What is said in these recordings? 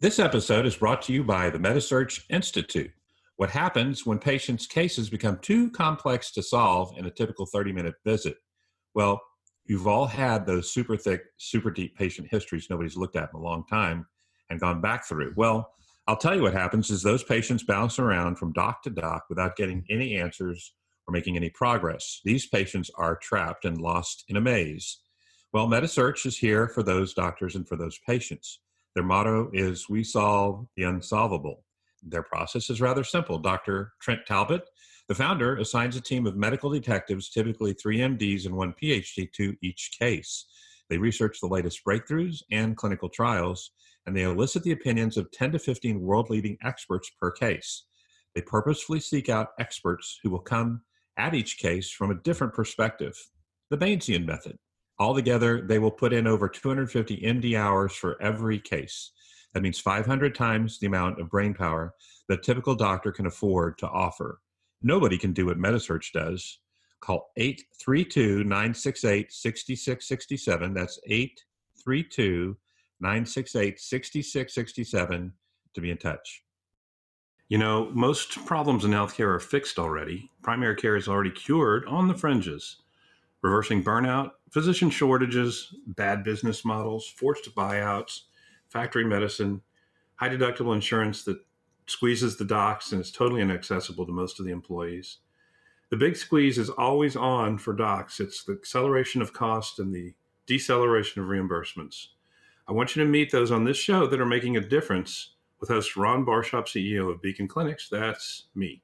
This episode is brought to you by the MetaSearch Institute. What happens when patients' cases become too complex to solve in a typical 30 minute visit? Well, you've all had those super thick, super deep patient histories nobody's looked at in a long time and gone back through. Well, I'll tell you what happens is those patients bounce around from doc to doc without getting any answers or making any progress. These patients are trapped and lost in a maze. Well, MetaSearch is here for those doctors and for those patients. Their motto is We solve the unsolvable. Their process is rather simple. Dr. Trent Talbot, the founder, assigns a team of medical detectives, typically three MDs and one PhD, to each case. They research the latest breakthroughs and clinical trials, and they elicit the opinions of 10 to 15 world leading experts per case. They purposefully seek out experts who will come at each case from a different perspective, the Bayesian method. Altogether, they will put in over 250 MD hours for every case. That means 500 times the amount of brain power that a typical doctor can afford to offer. Nobody can do what MetaSearch does. Call 832 968 6667. That's 832 968 6667 to be in touch. You know, most problems in healthcare are fixed already. Primary care is already cured on the fringes reversing burnout, physician shortages, bad business models, forced buyouts, factory medicine, high deductible insurance that squeezes the docs and is totally inaccessible to most of the employees. The big squeeze is always on for docs. It's the acceleration of cost and the deceleration of reimbursements. I want you to meet those on this show that are making a difference with host Ron Barshop, CEO of Beacon Clinics. That's me.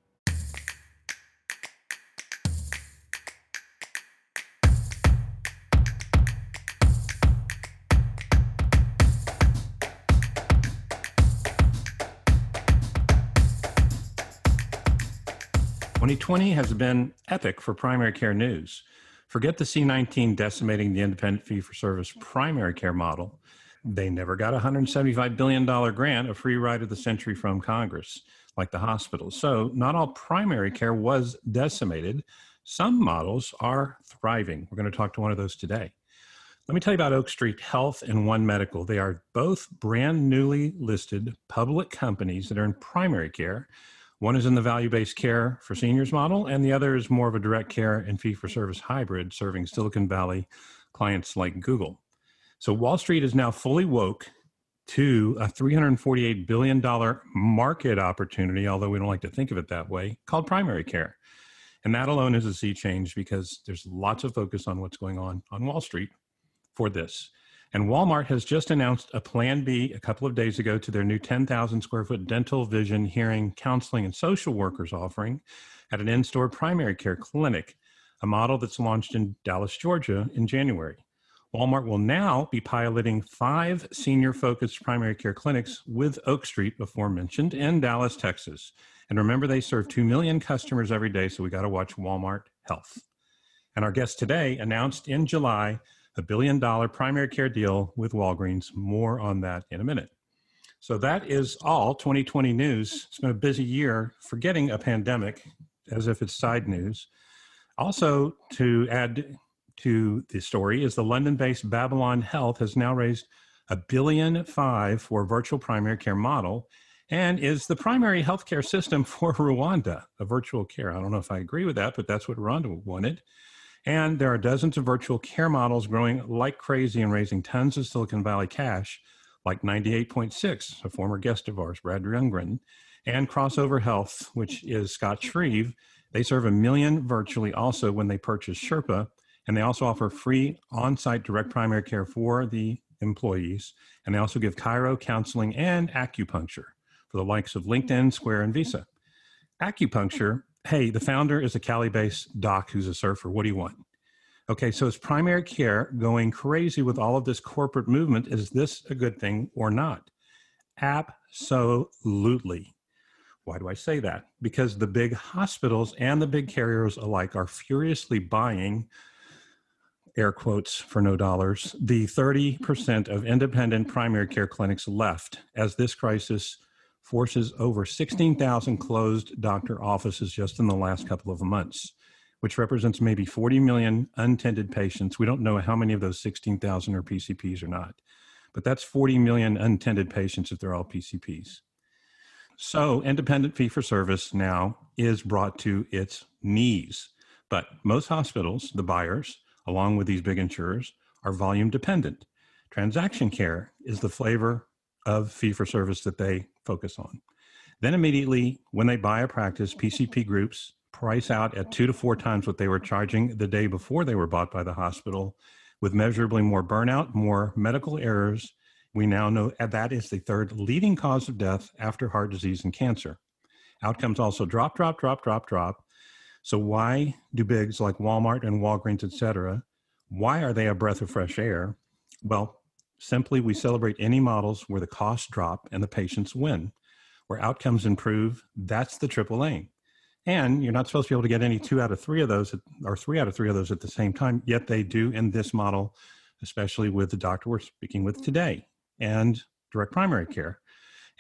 2020 has been epic for primary care news. Forget the C19 decimating the independent fee for service primary care model. They never got a $175 billion grant, a free ride of the century from Congress, like the hospitals. So, not all primary care was decimated. Some models are thriving. We're going to talk to one of those today. Let me tell you about Oak Street Health and One Medical. They are both brand newly listed public companies that are in primary care one is in the value based care for seniors model, and the other is more of a direct care and fee for service hybrid, serving Silicon Valley clients like Google. So Wall Street is now fully woke to a $348 billion market opportunity, although we don't like to think of it that way, called primary care. And that alone is a sea change because there's lots of focus on what's going on on Wall Street for this. And Walmart has just announced a Plan B a couple of days ago to their new 10,000 square foot dental, vision, hearing, counseling, and social workers offering at an in store primary care clinic, a model that's launched in Dallas, Georgia in January. Walmart will now be piloting five senior focused primary care clinics with Oak Street, before mentioned, in Dallas, Texas. And remember, they serve 2 million customers every day, so we got to watch Walmart Health. And our guest today announced in July a billion dollar primary care deal with Walgreens. More on that in a minute. So that is all 2020 news. It's been a busy year, forgetting a pandemic as if it's side news. Also, to add to the story, is the London based Babylon Health has now raised a billion five for virtual primary care model and is the primary healthcare system for Rwanda, a virtual care. I don't know if I agree with that, but that's what Rwanda wanted. And there are dozens of virtual care models growing like crazy and raising tons of Silicon Valley cash, like 98.6, a former guest of ours, Brad Youngren, and Crossover Health, which is Scott Shreve. They serve a million virtually also when they purchase Sherpaa, and they also offer free on site direct primary care for the employees. And they also give chiro, counseling, and acupuncture for the likes of LinkedIn, Square, and Visa. Acupuncture hey, the founder is a Cali based doc who's a surfer. What do you want? Okay, so is primary care going crazy with all of this corporate movement? Is this a good thing or not? Absolutely. Why do I say that? Because the big hospitals and the big carriers alike are furiously buying, air quotes for no dollars, the 30% of independent primary care clinics left as this crisis forces over 16,000 closed doctor offices just in the last couple of months, which represents maybe 40 million untended patients. We don't know how many of those 16,000 are PCPs or not. but that's 40 million untended patients if they're all PCPs. So, independent fee for service now is brought to its knees. But most hospitals, the buyers, along with these big insurers, are volume dependent. Transaction care is the flavor of fee for service that they focus on. Then, immediately, when they buy a practice, PCP groups price out at two to four times what they were charging the day before they were bought by the hospital, with measurably more burnout, more medical errors. We now know that is the third leading cause of death after heart disease and cancer. Outcomes also drop, drop, drop, drop, drop. So why do bigs like Walmart and Walgreens, et cetera, why are they a breath of fresh air? Well, simply we celebrate any models where the costs drop and the patients win, where outcomes improve. That's the triple aim. And you're not supposed to be able to get any two out of three of those, or three out of three of those at the same time, yet they do in this model, especially with the doctor we're speaking with today and direct primary care.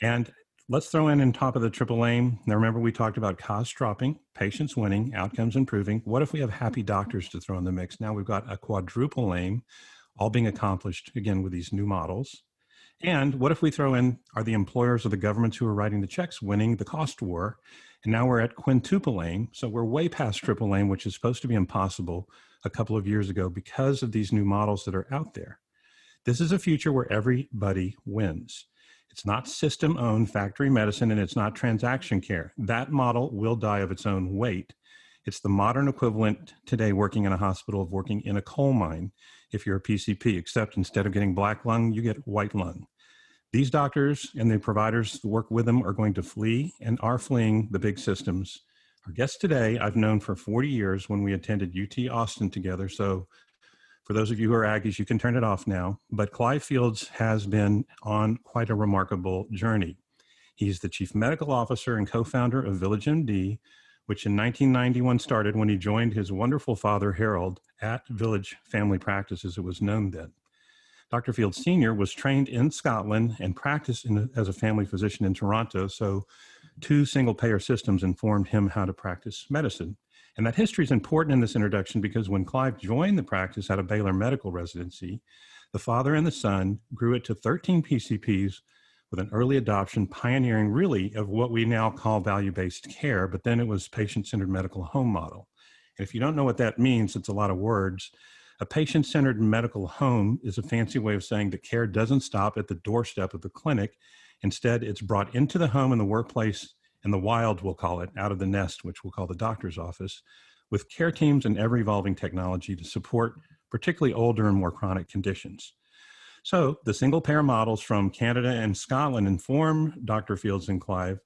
And let's throw in on top of the triple aim. Now, remember, we talked about cost dropping, patients winning, outcomes improving. What if we have happy doctors to throw in the mix? Now we've got a quadruple aim, all being accomplished again with these new models. And what if we throw in are the employers or the governments who are writing the checks winning the cost war? And now we're at quintuple aim. So we're way past triple aim, which is supposed to be impossible a couple of years ago because of these new models that are out there. This is a future where everybody wins. It's not system owned factory medicine and it's not transaction care. That model will die of its own weight. It's the modern equivalent today working in a hospital of working in a coal mine if you're a PCP, except instead of getting black lung, you get white lung. These doctors and the providers who work with them are going to flee and are fleeing the big systems. Our guest today, I've known for 40 years when we attended UT Austin together. So, for those of you who are Aggies, you can turn it off now. But Clive Fields has been on quite a remarkable journey. He's the chief medical officer and co founder of Village MD, which in 1991 started when he joined his wonderful father, Harold, at Village Family Practice, as it was known then. Dr. Field Sr. was trained in Scotland and practiced in, as a family physician in Toronto. So, two single payer systems informed him how to practice medicine. And that history is important in this introduction because when Clive joined the practice at a Baylor medical residency, the father and the son grew it to 13 PCPs with an early adoption, pioneering really of what we now call value based care, but then it was patient centered medical home model. And if you don't know what that means, it's a lot of words. A patient centered medical home is a fancy way of saying that care doesn't stop at the doorstep of the clinic. Instead, it's brought into the home and the workplace, and the wild, we'll call it, out of the nest, which we'll call the doctor's office, with care teams and ever evolving technology to support particularly older and more chronic conditions. So, the single payer models from Canada and Scotland inform Dr. Fields and Clive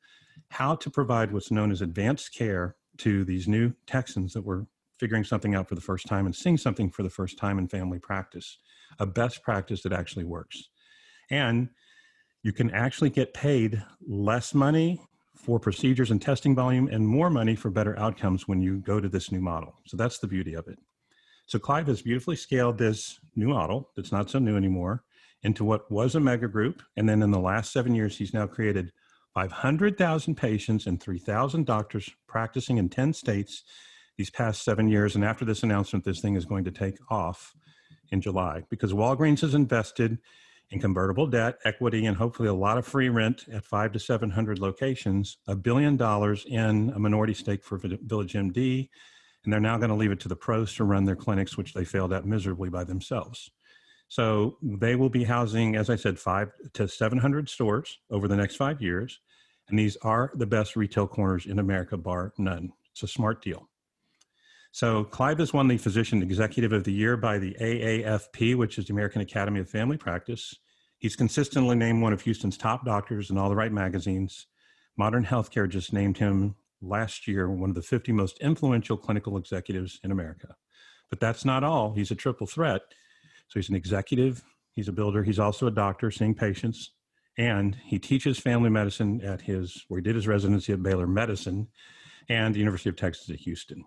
how to provide what's known as advanced care to these new Texans that were figuring something out for the first time and seeing something for the first time in family practice, a best practice that actually works. And you can actually get paid less money for procedures and testing volume and more money for better outcomes when you go to this new model. So that's the beauty of it. So Clive has beautifully scaled this new model that's not so new anymore into what was a mega group. And then in the last seven years, he's now created 500,000 patients and 3,000 doctors practicing in 10 states these past seven years. And after this announcement, this thing is going to take off in July because Walgreens has invested in convertible debt, equity, and hopefully a lot of free rent at five to 700 locations, a billion dollars in a minority stake for Village MD. And they're now going to leave it to the pros to run their clinics, which they failed at miserably by themselves. So they will be housing, as I said, five to 700 stores over the next five years. And these are the best retail corners in America, bar none. It's a smart deal. So Clive has won the Physician Executive of the Year by the AAFP, which is the American Academy of Family Practice. He's consistently named one of Houston's top doctors in all the right magazines. Modern Healthcare just named him last year one of the 50 most influential clinical executives in America. But that's not all. He's a triple threat. So he's an executive, he's a builder, he's also a doctor seeing patients, and he teaches family medicine at his, where he did his residency at Baylor Medicine and the University of Texas at Houston.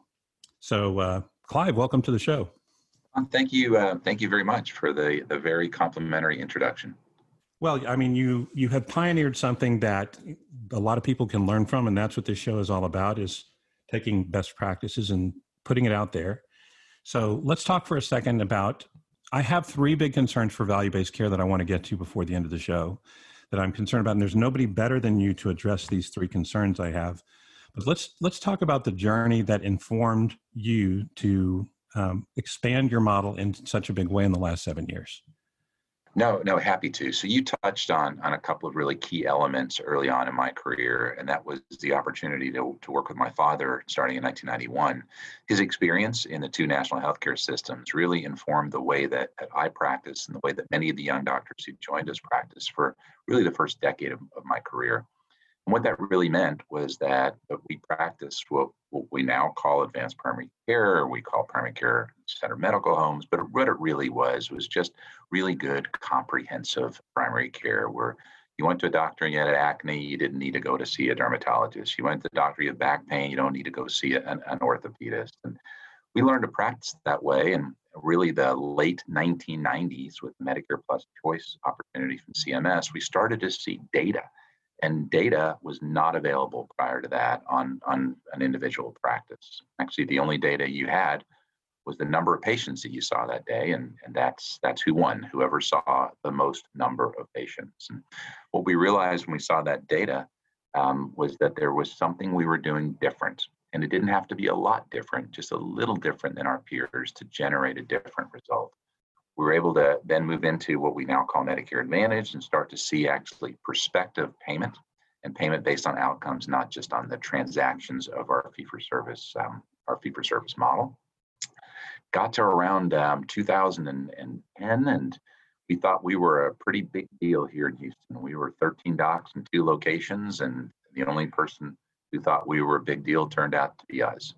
So, uh, Clive, welcome to the show. Thank you. Uh, thank you very much for the, the very complimentary introduction. Well, I mean, you you have pioneered something that a lot of people can learn from, and that's what this show is all about: is taking best practices and putting it out there. So let's talk for a second about I have three big concerns for value based care that I want to get to before the end of the show that I'm concerned about. And there's nobody better than you to address these three concerns I have. But let's let's talk about the journey that informed you to um, expand your model in such a big way in the last seven years. No, no, happy to. So you touched on on a couple of really key elements early on in my career, and that was the opportunity to, to work with my father starting in 1991. His experience in the two national healthcare systems really informed the way that, that I practice and the way that many of the young doctors who joined us practice for really the first decade of, of my career. And what that really meant was that uh, we practiced what, what we now call advanced primary care, we call primary care center medical homes, but what it really was was just really good comprehensive primary care where you went to a doctor and you had acne, you didn't need to go to see a dermatologist. You went to the doctor, you had back pain, you don't need to go see an, an orthopedist. And we learned to practice that way. And really the late 1990s with Medicare Plus Choice opportunity from CMS, we started to see data and data was not available prior to that on, on an individual practice. Actually, the only data you had was the number of patients that you saw that day, and, and that's that's who won, whoever saw the most number of patients. And what we realized when we saw that data um, was that there was something we were doing different, and it didn't have to be a lot different, just a little different than our peers to generate a different result we were able to then move into what we now call Medicare Advantage and start to see actually prospective payment and payment based on outcomes, not just on the transactions of our fee for service, um, our fee for service model. Got to around um, 2010 and we thought we were a pretty big deal here in Houston. We were 13 docs in two locations, and the only person who thought we were a big deal turned out to be us.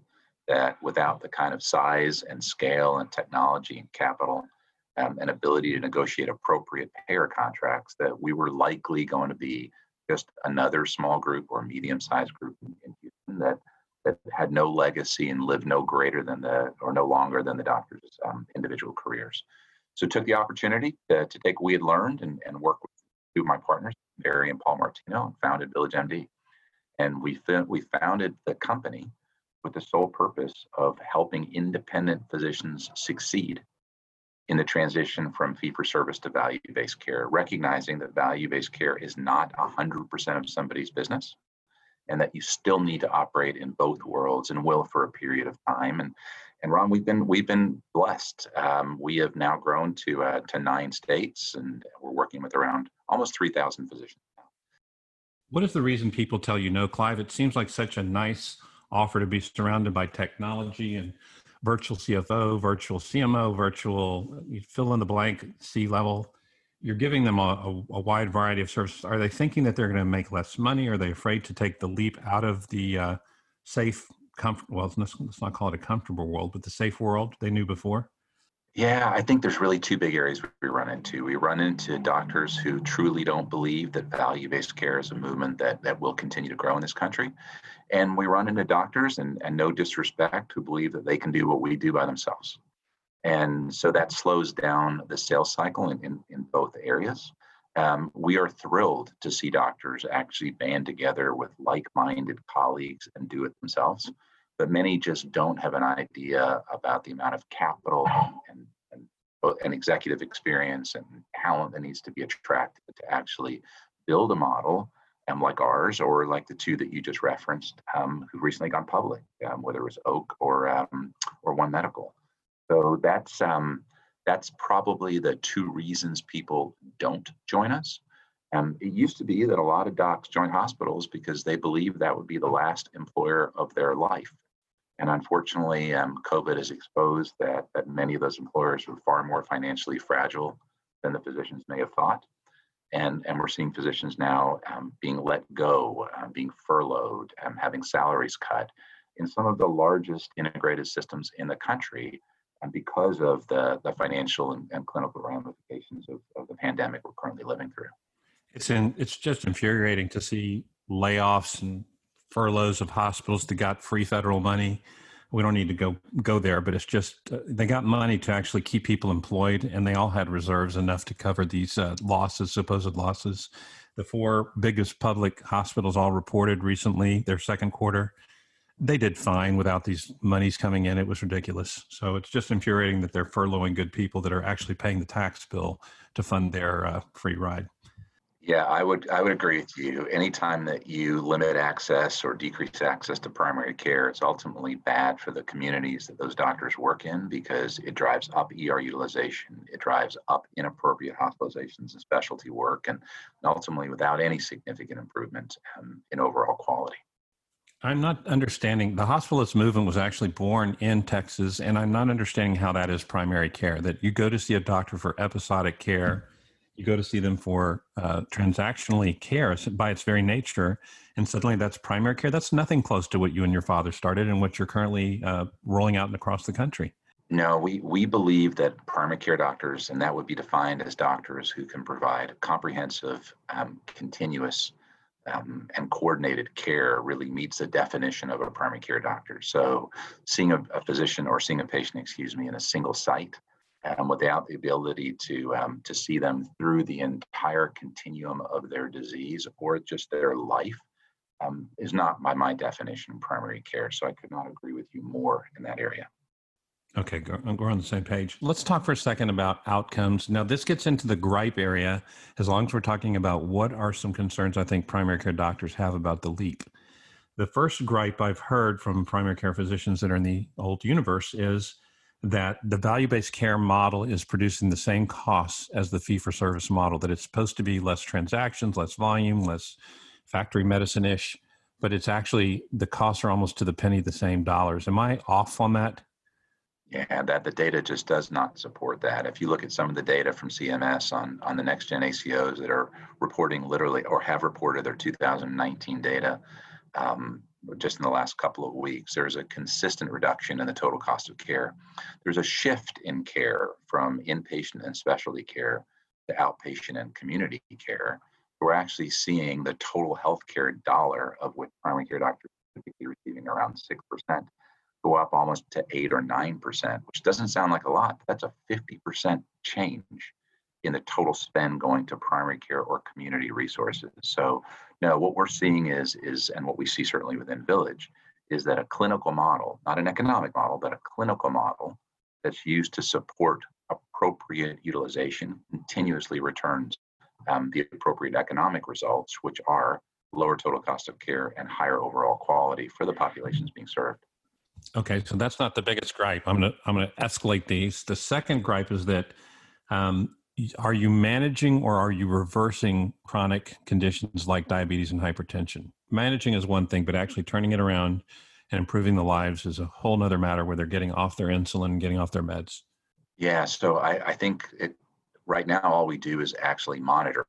That without the kind of size and scale and technology and capital um, and ability to negotiate appropriate payer contracts that we were likely going to be just another small group or medium-sized group in, Houston that that had no legacy and lived no greater than the or no longer than the doctors' um, individual careers. So took the opportunity to, to take what we had learned and, and work with two of my partners, Barry and Paul Martino, and founded Village MD. And we we founded the company with the sole purpose of helping independent physicians succeed in the transition from fee for service to value based care, recognizing that value based care is not 100% of somebody's business and that you still need to operate in both worlds and will for a period of time. And and Ron, we've been we've been blessed. Um, we have now grown to uh, to nine states, and we're working with around almost three thousand physicians. What is the reason people tell you no, Clive? It seems like such a nice offer to be surrounded by technology and virtual CFO, virtual CMO, virtual you fill in the blank C level. You're giving them a, a, a, wide variety of services. Are they thinking that they're going to make less money? Are they afraid to take the leap out of the uh, safe, comfort? Well, let's, let's not call it a comfortable world, but the safe world they knew before. Yeah, I think there's really two big areas we run into. We run into doctors who truly don't believe that value-based care is a movement that that will continue to grow in this country. And we run into doctors and, and no disrespect who believe that they can do what we do by themselves. And so that slows down the sales cycle in, in, in both areas. Um, we are thrilled to see doctors actually band together with like-minded colleagues and do it themselves but many just don't have an idea about the amount of capital and, and, and executive experience and talent that needs to be attracted to actually build a model um, like ours or like the two that you just referenced um, who've recently gone public, um, whether it was Oak or um, or One Medical. So that's um, that's probably the two reasons people don't join us. Um, it used to be that a lot of docs join hospitals because they believe that would be the last employer of their life. And unfortunately, COVID has exposed that, that many of those employers are far more financially fragile than the physicians may have thought. And, and we're seeing physicians now um, being let go, um, being furloughed, um, having salaries cut in some of the largest integrated systems in the country and because of the, the financial and, and clinical ramifications of, of the pandemic we're currently living through. It's in, it's just infuriating to see layoffs and furloughs of hospitals that got free federal money. We don't need to go go there, but it's just uh, they got money to actually keep people employed, and they all had reserves enough to cover these uh, losses, supposed losses. The four biggest public hospitals all reported recently their second quarter. they did fine without these monies coming in. It was ridiculous. So it's just infuriating that they're furloughing good people that are actually paying the tax bill to fund their uh, free ride. Yeah, I would I would agree with you. Anytime that you limit access or decrease access to primary care, it's ultimately bad for the communities that those doctors work in because it drives up ER utilization, it drives up inappropriate hospitalizations and specialty work, and ultimately without any significant improvement um, in overall quality. I'm not understanding the hospitalist movement was actually born in Texas, and I'm not understanding how that is primary care. That you go to see a doctor for episodic care you go to see them for uh, transactionally care by its very nature, and suddenly that's primary care. That's nothing close to what you and your father started and what you're currently uh, rolling out across the country. No, we, we believe that primary care doctors, and that would be defined as doctors who can provide comprehensive, um, continuous, um, and coordinated care, really meets the definition of a primary care doctor. So, seeing a, a physician or seeing a patient, excuse me, in a single site um, without the ability to um, to see them through the entire continuum of their disease or just their life um, is not by my definition primary care. So I could not agree with you more in that area. Okay, we're on the same page. Let's talk for a second about outcomes. Now, this gets into the gripe area as long as we're talking about what are some concerns I think primary care doctors have about the LEAP. The first gripe I've heard from primary care physicians that are in the old universe is that the value based care model is producing the same costs as the fee for service model, that it's supposed to be less transactions, less volume, less factory medicine ish, but it's actually the costs are almost to the penny the same dollars. Am I off on that? Yeah, that the data just does not support that. If you look at some of the data from CMS on, on the next gen ACOs that are reporting literally or have reported their 2019 data, um, just in the last couple of weeks, there's a consistent reduction in the total cost of care. There's a shift in care from inpatient and specialty care to outpatient and community care. We're actually seeing the total healthcare dollar of what primary care doctors are typically receiving around 6% go up almost to 8 or 9%, which doesn't sound like a lot. That's a 50% change in the total spend going to primary care or community resources. So what we're seeing is is and what we see certainly within Village is that a clinical model, not an economic model, but a clinical model that's used to support appropriate utilization continuously returns um, the appropriate economic results, which are lower total cost of care and higher overall quality for the populations being served. Okay, so that's not the biggest gripe. I'm gonna I'm gonna escalate these. The second gripe is that um, are you managing or are you reversing chronic conditions like diabetes and hypertension? Managing is one thing, but actually turning it around and improving the lives is a whole nother matter where they're getting off their insulin getting off their meds. Yeah, so I, I think it, right now all we do is actually monitor,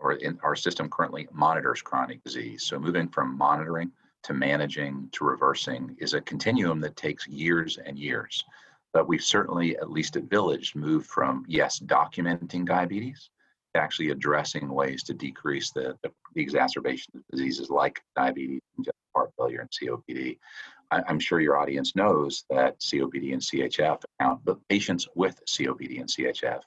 or in our system currently monitors chronic disease. So moving from monitoring to managing to reversing is a continuum that takes years and years. But we've certainly, at least at Village, moved from, yes, documenting diabetes to actually addressing ways to decrease the, the, the exacerbation of diseases like diabetes, heart failure, and COPD. I, am sure your audience knows that COPD and CHF account, but patients with COPD and CHF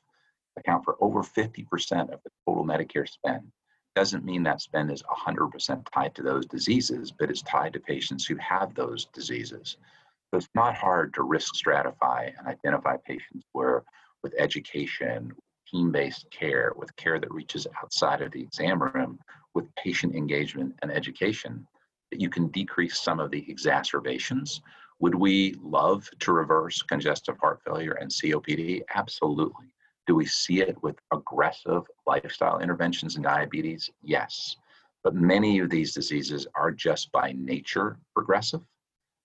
account for over 50% of the total Medicare spend. Doesn't mean that spend is 100% tied to those diseases, but it's tied to patients who have those diseases. So it's not hard to risk stratify and identify patients where, with education, team based care, with care that reaches outside of the exam room, with patient engagement and education, that you can decrease some of the exacerbations. Would we love to reverse congestive heart failure and COPD? Absolutely. Do we see it with aggressive lifestyle interventions in diabetes? Yes. But many of these diseases are just by nature progressive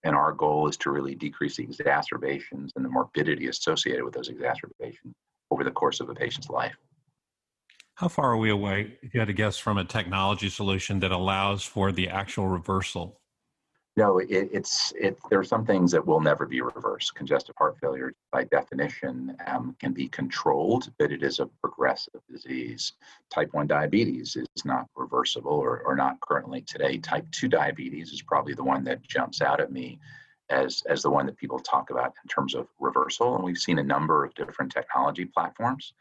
and our goal is to really decrease the exacerbations and the morbidity associated with those exacerbations over the course of a patient's life. How far are we away, if you had to guess, from a technology solution that allows for the actual reversal no, it, it's it. There are some things that will never be reversed. Congestive heart failure, by definition, um, can be controlled, but it is a progressive disease. Type one diabetes is not reversible, or, or not currently today. Type two diabetes is probably the one that jumps out at me as as the one that people talk about in terms of reversal. And we've seen a number of different technology platforms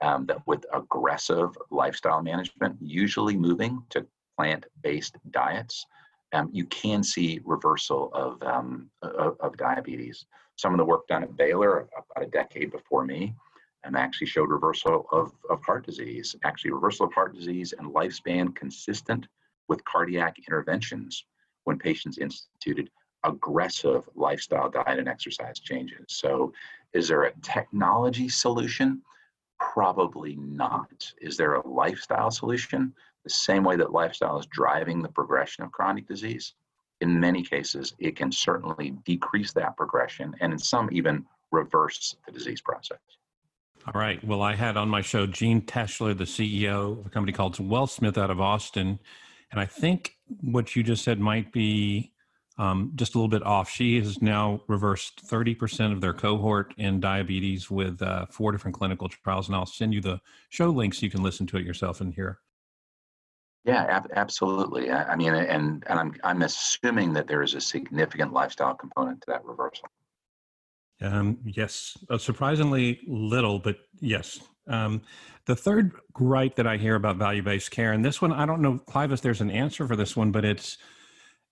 um, that, with aggressive lifestyle management, usually moving to plant-based diets um, you can see reversal of, um, of, of diabetes. Some of the work done at Baylor about a decade before me um, actually showed reversal of, of heart disease, actually reversal of heart disease and lifespan consistent with cardiac interventions when patients instituted aggressive lifestyle diet and exercise changes. So is there a technology solution? Probably not. Is there a lifestyle solution? The same way that lifestyle is driving the progression of chronic disease. In many cases, it can certainly decrease that progression and in some even reverse the disease process. All right. Well, I had on my show Gene Teschler, the CEO of a company called WellSmith out of Austin. And I think what you just said might be um, just a little bit off. She has now reversed 30% of their cohort in diabetes with uh, four different clinical trials. And I'll send you the show links so you can listen to it yourself and hear. Yeah, ab- absolutely. I, I mean, and and I'm I'm assuming that there is a significant lifestyle component to that reversal. Um, yes, uh, surprisingly little, but yes. Um, the third gripe that I hear about value based care, and this one, I don't know, Clive, if there's an answer for this one, but it's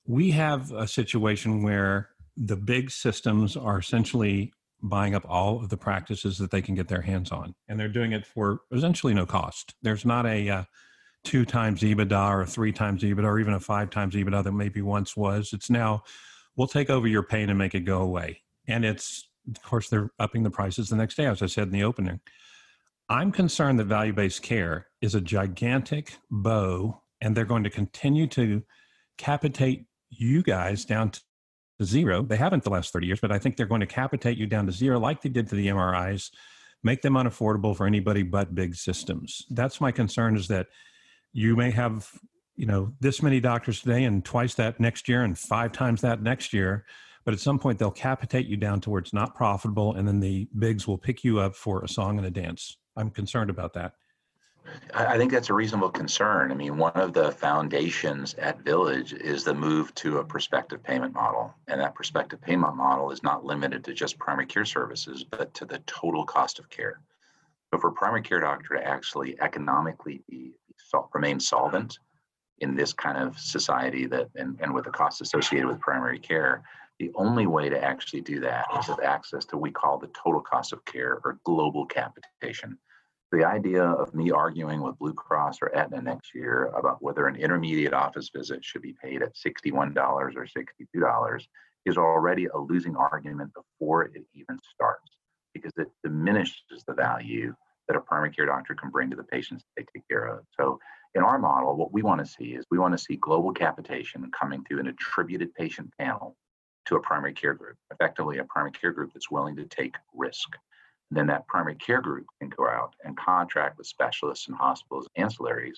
we have a situation where the big systems are essentially buying up all of the practices that they can get their hands on, and they're doing it for essentially no cost. There's not a uh, two times EBITDA or three times EBITDA or even a five times EBITDA that maybe once was. It's now we'll take over your pain and make it go away. And it's of course they're upping the prices the next day, as I said in the opening. I'm concerned that value based care is a gigantic bow, and they're going to continue to capitate you guys down to zero. They haven't the last 30 years, but I think they're going to capitate you down to zero, like they did to the MRIs, make them unaffordable for anybody but big systems. That's my concern is that you may have, you know, this many doctors today and twice that next year and five times that next year. But at some point, they'll capitate you down to where it's not profitable, and then the bigs will pick you up for a song and a dance. I'm concerned about that. I think that's a reasonable concern. I mean, one of the foundations at Village is the move to a prospective payment model. And that prospective payment model is not limited to just primary care services, but to the total cost of care. So for primary care doctor to actually economically be remain solvent in this kind of society that and, and with the costs associated with primary care, the only way to actually do that is have access to what we call the total cost of care or global capitation. The idea of me arguing with Blue Cross or Aetna next year about whether an intermediate office visit should be paid at $61 or $62 is already a losing argument before it even starts because it diminishes the value that a primary care doctor can bring to the patients they take care of. So in our model, what we want to see is we want to see global capitation coming through an attributed patient panel to a primary care group, effectively a primary care group that's willing to take risk then that primary care group can go out and contract with specialists and hospitals, ancillaries,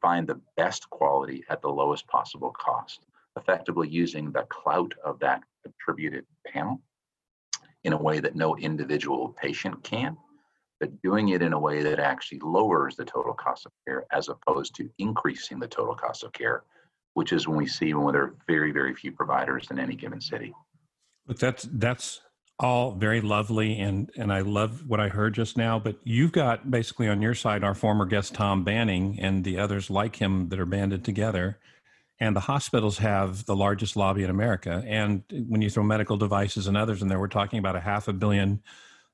find the best quality at the lowest possible cost, effectively using the clout of that attributed panel in a way that no individual patient can, but doing it in a way that actually lowers the total cost of care as opposed to increasing the total cost of care, which is when we see when there are very, very few providers in any given city. But that's that's all very lovely and and I love what I heard just now. But you've got basically on your side our former guest Tom Banning and the others like him that are banded together. And the hospitals have the largest lobby in America. And when you throw medical devices and others in there, we're talking about a half a billion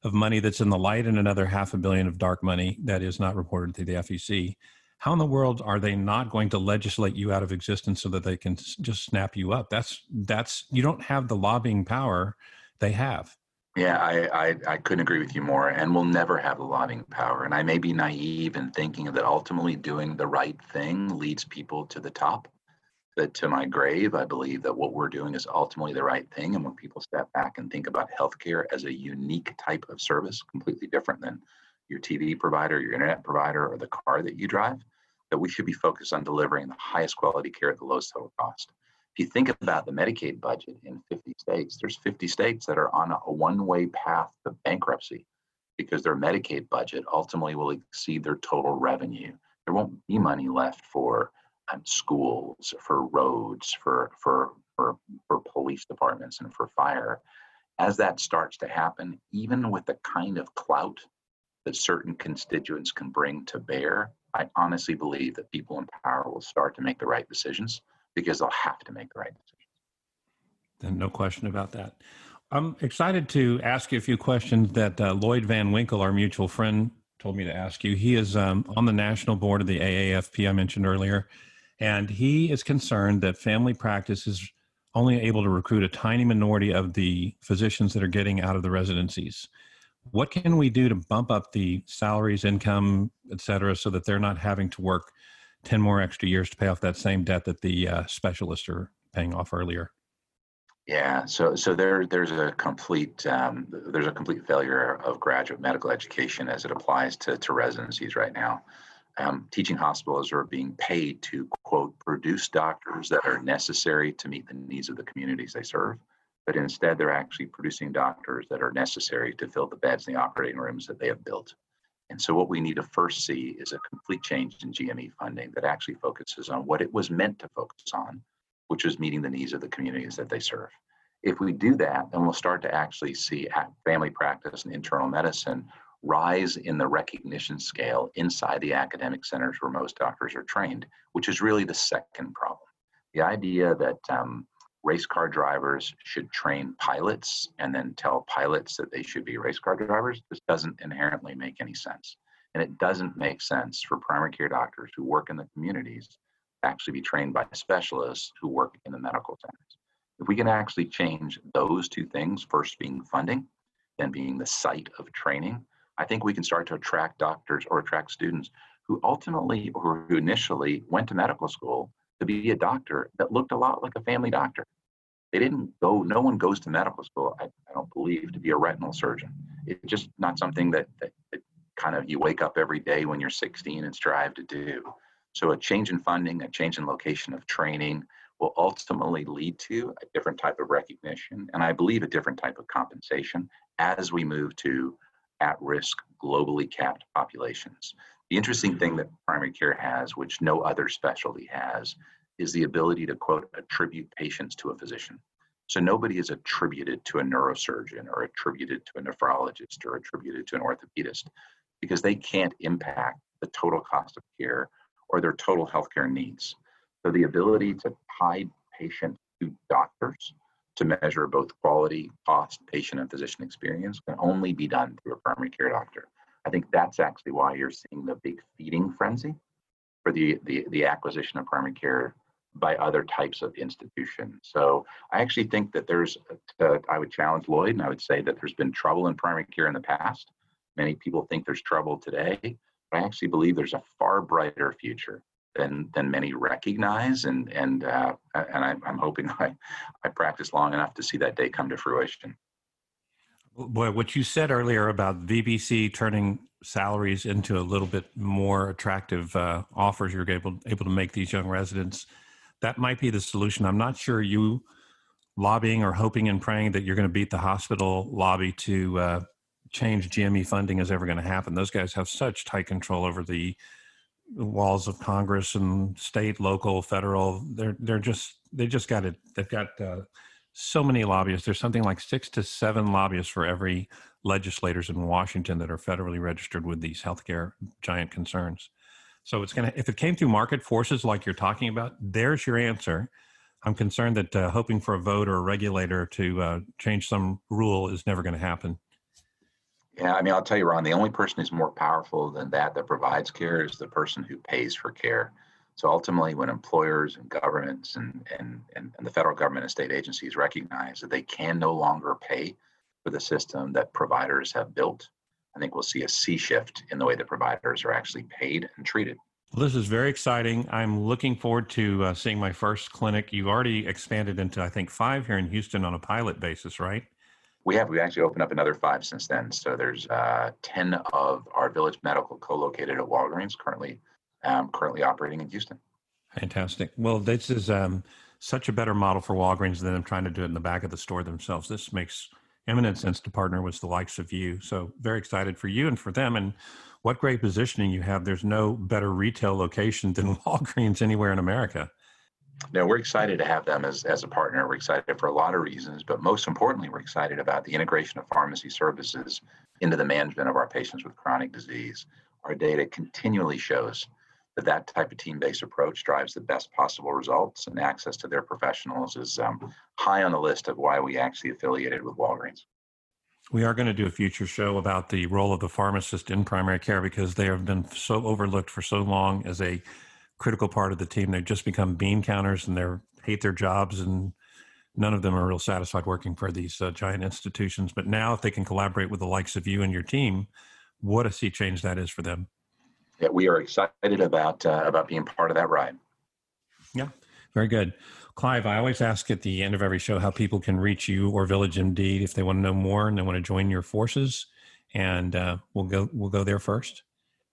of money that's in the light and another half a billion of dark money that is not reported to the FEC. How in the world are they not going to legislate you out of existence so that they can just snap you up? That's that's you don't have the lobbying power they have. Yeah, I, I, I, couldn't agree with you more. And we'll never have the lobbying power. And I may be naive in thinking that ultimately doing the right thing leads people to the top. But to my grave, I believe that what we're doing is ultimately the right thing. And when people step back and think about healthcare as a unique type of service, completely different than your TV provider, your internet provider, or the car that you drive, that we should be focused on delivering the highest quality care at the lowest total cost If you think about the Medicaid budget in 50 states, there's 50 states that are on a one-way path to bankruptcy because their Medicaid budget ultimately will exceed their total revenue. There won't be money left for um, schools, for roads, for, for, for, for police departments, and for fire. As that starts to happen, even with the kind of clout that certain constituents can bring to bear, I honestly believe that people in power will start to make the right decisions because they'll have to make the right decisions. And no question about that. I'm excited to ask you a few questions that uh, Lloyd Van Winkle, our mutual friend, told me to ask you. He is um, on the national board of the AAFP I mentioned earlier, and he is concerned that family practice is only able to recruit a tiny minority of the physicians that are getting out of the residencies. What can we do to bump up the salaries, income, et cetera, so that they're not having to work 10 more extra years to pay off that same debt that the uh, specialists are paying off earlier? Yeah, so so there there's a complete um, there's a complete failure of graduate medical education as it applies to to residencies right now. Um, teaching hospitals are being paid to quote produce doctors that are necessary to meet the needs of the communities they serve, but instead they're actually producing doctors that are necessary to fill the beds in the operating rooms that they have built. And so what we need to first see is a complete change in GME funding that actually focuses on what it was meant to focus on, which is meeting the needs of the communities that they serve. If we do that, then we'll start to actually see family practice and internal medicine rise in the recognition scale inside the academic centers where most doctors are trained, which is really the second problem. The idea that um, race car drivers should train pilots and then tell pilots that they should be race car drivers just doesn't inherently make any sense. And it doesn't make sense for primary care doctors who work in the communities to actually be trained by specialists who work in the medical centers. If we can actually change those two things, first being funding, then being the site of training, I think we can start to attract doctors or attract students who ultimately or who initially went to medical school to be a doctor that looked a lot like a family doctor. They didn't go, no one goes to medical school, I, I don't believe, to be a retinal surgeon. It's just not something that, that, that kind of you wake up every day when you're 16 and strive to do. So a change in funding, a change in location of training will ultimately lead to a different type of recognition and I believe a different type of compensation as we move to at-risk globally capped populations. The interesting thing that primary care has, which no other specialty has, is the ability to quote attribute patients to a physician. So nobody is attributed to a neurosurgeon or attributed to a nephrologist or attributed to an orthopedist because they can't impact the total cost of care or their total healthcare needs. So the ability to tie patients to doctors to measure both quality, cost, patient, and physician experience can only be done through a primary care doctor. I think that's actually why you're seeing the big feeding frenzy for the, the, the acquisition of primary care by other types of institutions. So I actually think that there's, uh, I would challenge Lloyd and I would say that there's been trouble in primary care in the past. Many people think there's trouble today. But I actually believe there's a far brighter future than than many recognize, and and uh, and I, am hoping I I practice long enough to see that day come to fruition. Boy, what you said earlier about VBC turning salaries into a little bit more attractive uh, offers you're able able to make these young residents, that might be the solution. I'm not sure you lobbying or hoping and praying that you're going to beat the hospital lobby to uh, change GME funding is ever going to happen. Those guys have such tight control over the walls of Congress and state, local, federal. They're they're just they just got it. They've got uh, so many lobbyists. There's something like six to seven lobbyists for every legislators in Washington that are federally registered with these healthcare giant concerns. So it's gonna if it came through market forces like you're talking about, there's your answer. I'm concerned that uh, hoping for a vote or a regulator to uh, change some rule is never going to happen. Yeah, I mean, I'll tell you, Ron, the only person who's more powerful than that that provides care is the person who pays for care. So ultimately, when employers and governments and, and, and, the federal government and state agencies recognize that they can no longer pay for the system that providers have built, I think we'll see a sea shift in the way that providers are actually paid and treated. Well, this is very exciting. I'm looking forward to uh, seeing my first clinic. You've already expanded into, I think, five here in Houston on a pilot basis, right? We have. We actually opened up another five since then. So there's uh, ten of our Village Medical co-located at Walgreens currently, um, currently operating in Houston. Fantastic. Well, this is um, such a better model for Walgreens than them trying to do it in the back of the store themselves. This makes eminent sense to partner with the likes of you. So very excited for you and for them. And what great positioning you have. There's no better retail location than Walgreens anywhere in America. No, we're excited to have them as, as a partner. We're excited for a lot of reasons, but most importantly, we're excited about the integration of pharmacy services into the management of our patients with chronic disease. Our data continually shows that that type of team-based approach drives the best possible results and access to their professionals is um, high on the list of why we actually affiliated with Walgreens. We are going to do a future show about the role of the pharmacist in primary care because they have been so overlooked for so long as a critical part of the team. They've just become bean counters and they hate their jobs and none of them are real satisfied working for these uh, giant institutions. But now, if they can collaborate with the likes of you and your team, what a sea change that is for them. Yeah, we are excited about uh, about being part of that ride. Yeah, very good. Clive, I always ask at the end of every show how people can reach you or Village MD if they want to know more and they want to join your forces. And uh, we'll go we'll go there first.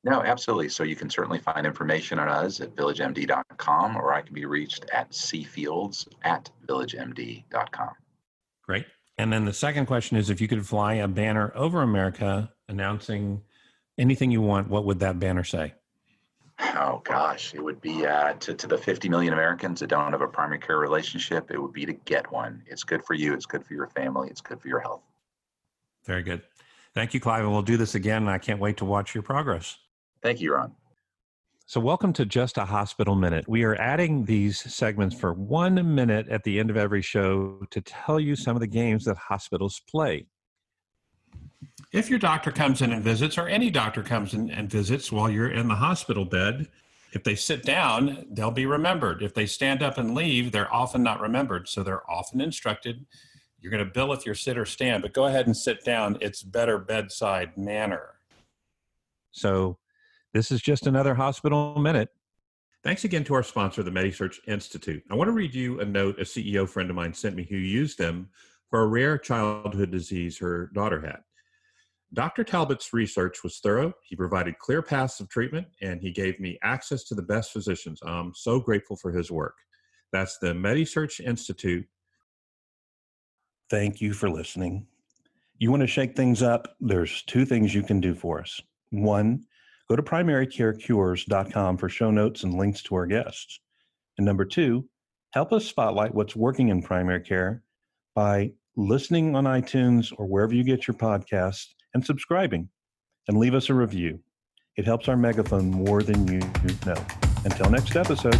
No, absolutely. So you can certainly find information on us at villagemd.com, or I can be reached at cfields at villagemd.com. Great. And then the second question is if you could fly a banner over America announcing anything you want, what would that banner say? Oh gosh, it would be uh, to, to the 50 million Americans that don't have a primary care relationship, it would be to get one. It's good for you, it's good for your family, it's good for your health. Very good. Thank you, Clive. And we'll do this again. I can't wait to watch your progress. Thank you, Ron. So, welcome to Just a Hospital Minute. We are adding these segments for one minute at the end of every show to tell you some of the games that hospitals play. If your doctor comes in and visits, or any doctor comes in and visits while you're in the hospital bed, if they sit down, they'll be remembered. If they stand up and leave, they're often not remembered. So, they're often instructed you're going to bill if you sit or stand, but go ahead and sit down. It's better bedside manner. So, this is just another hospital minute. Thanks again to our sponsor, the MediSearch Institute. I want to read you a note a CEO friend of mine sent me who used them for a rare childhood disease her daughter had. Dr. Talbot's research was thorough. He provided clear paths of treatment and he gave me access to the best physicians. I'm so grateful for his work. That's the MediSearch Institute. Thank you for listening. You want to shake things up? There's two things you can do for us. One, go to primarycarecures.com for show notes and links to our guests. And number two, help us spotlight what's working in primary care by listening on iTunes or wherever you get your podcasts and subscribing and leave us a review. It helps our megaphone more than you know. Until next episode.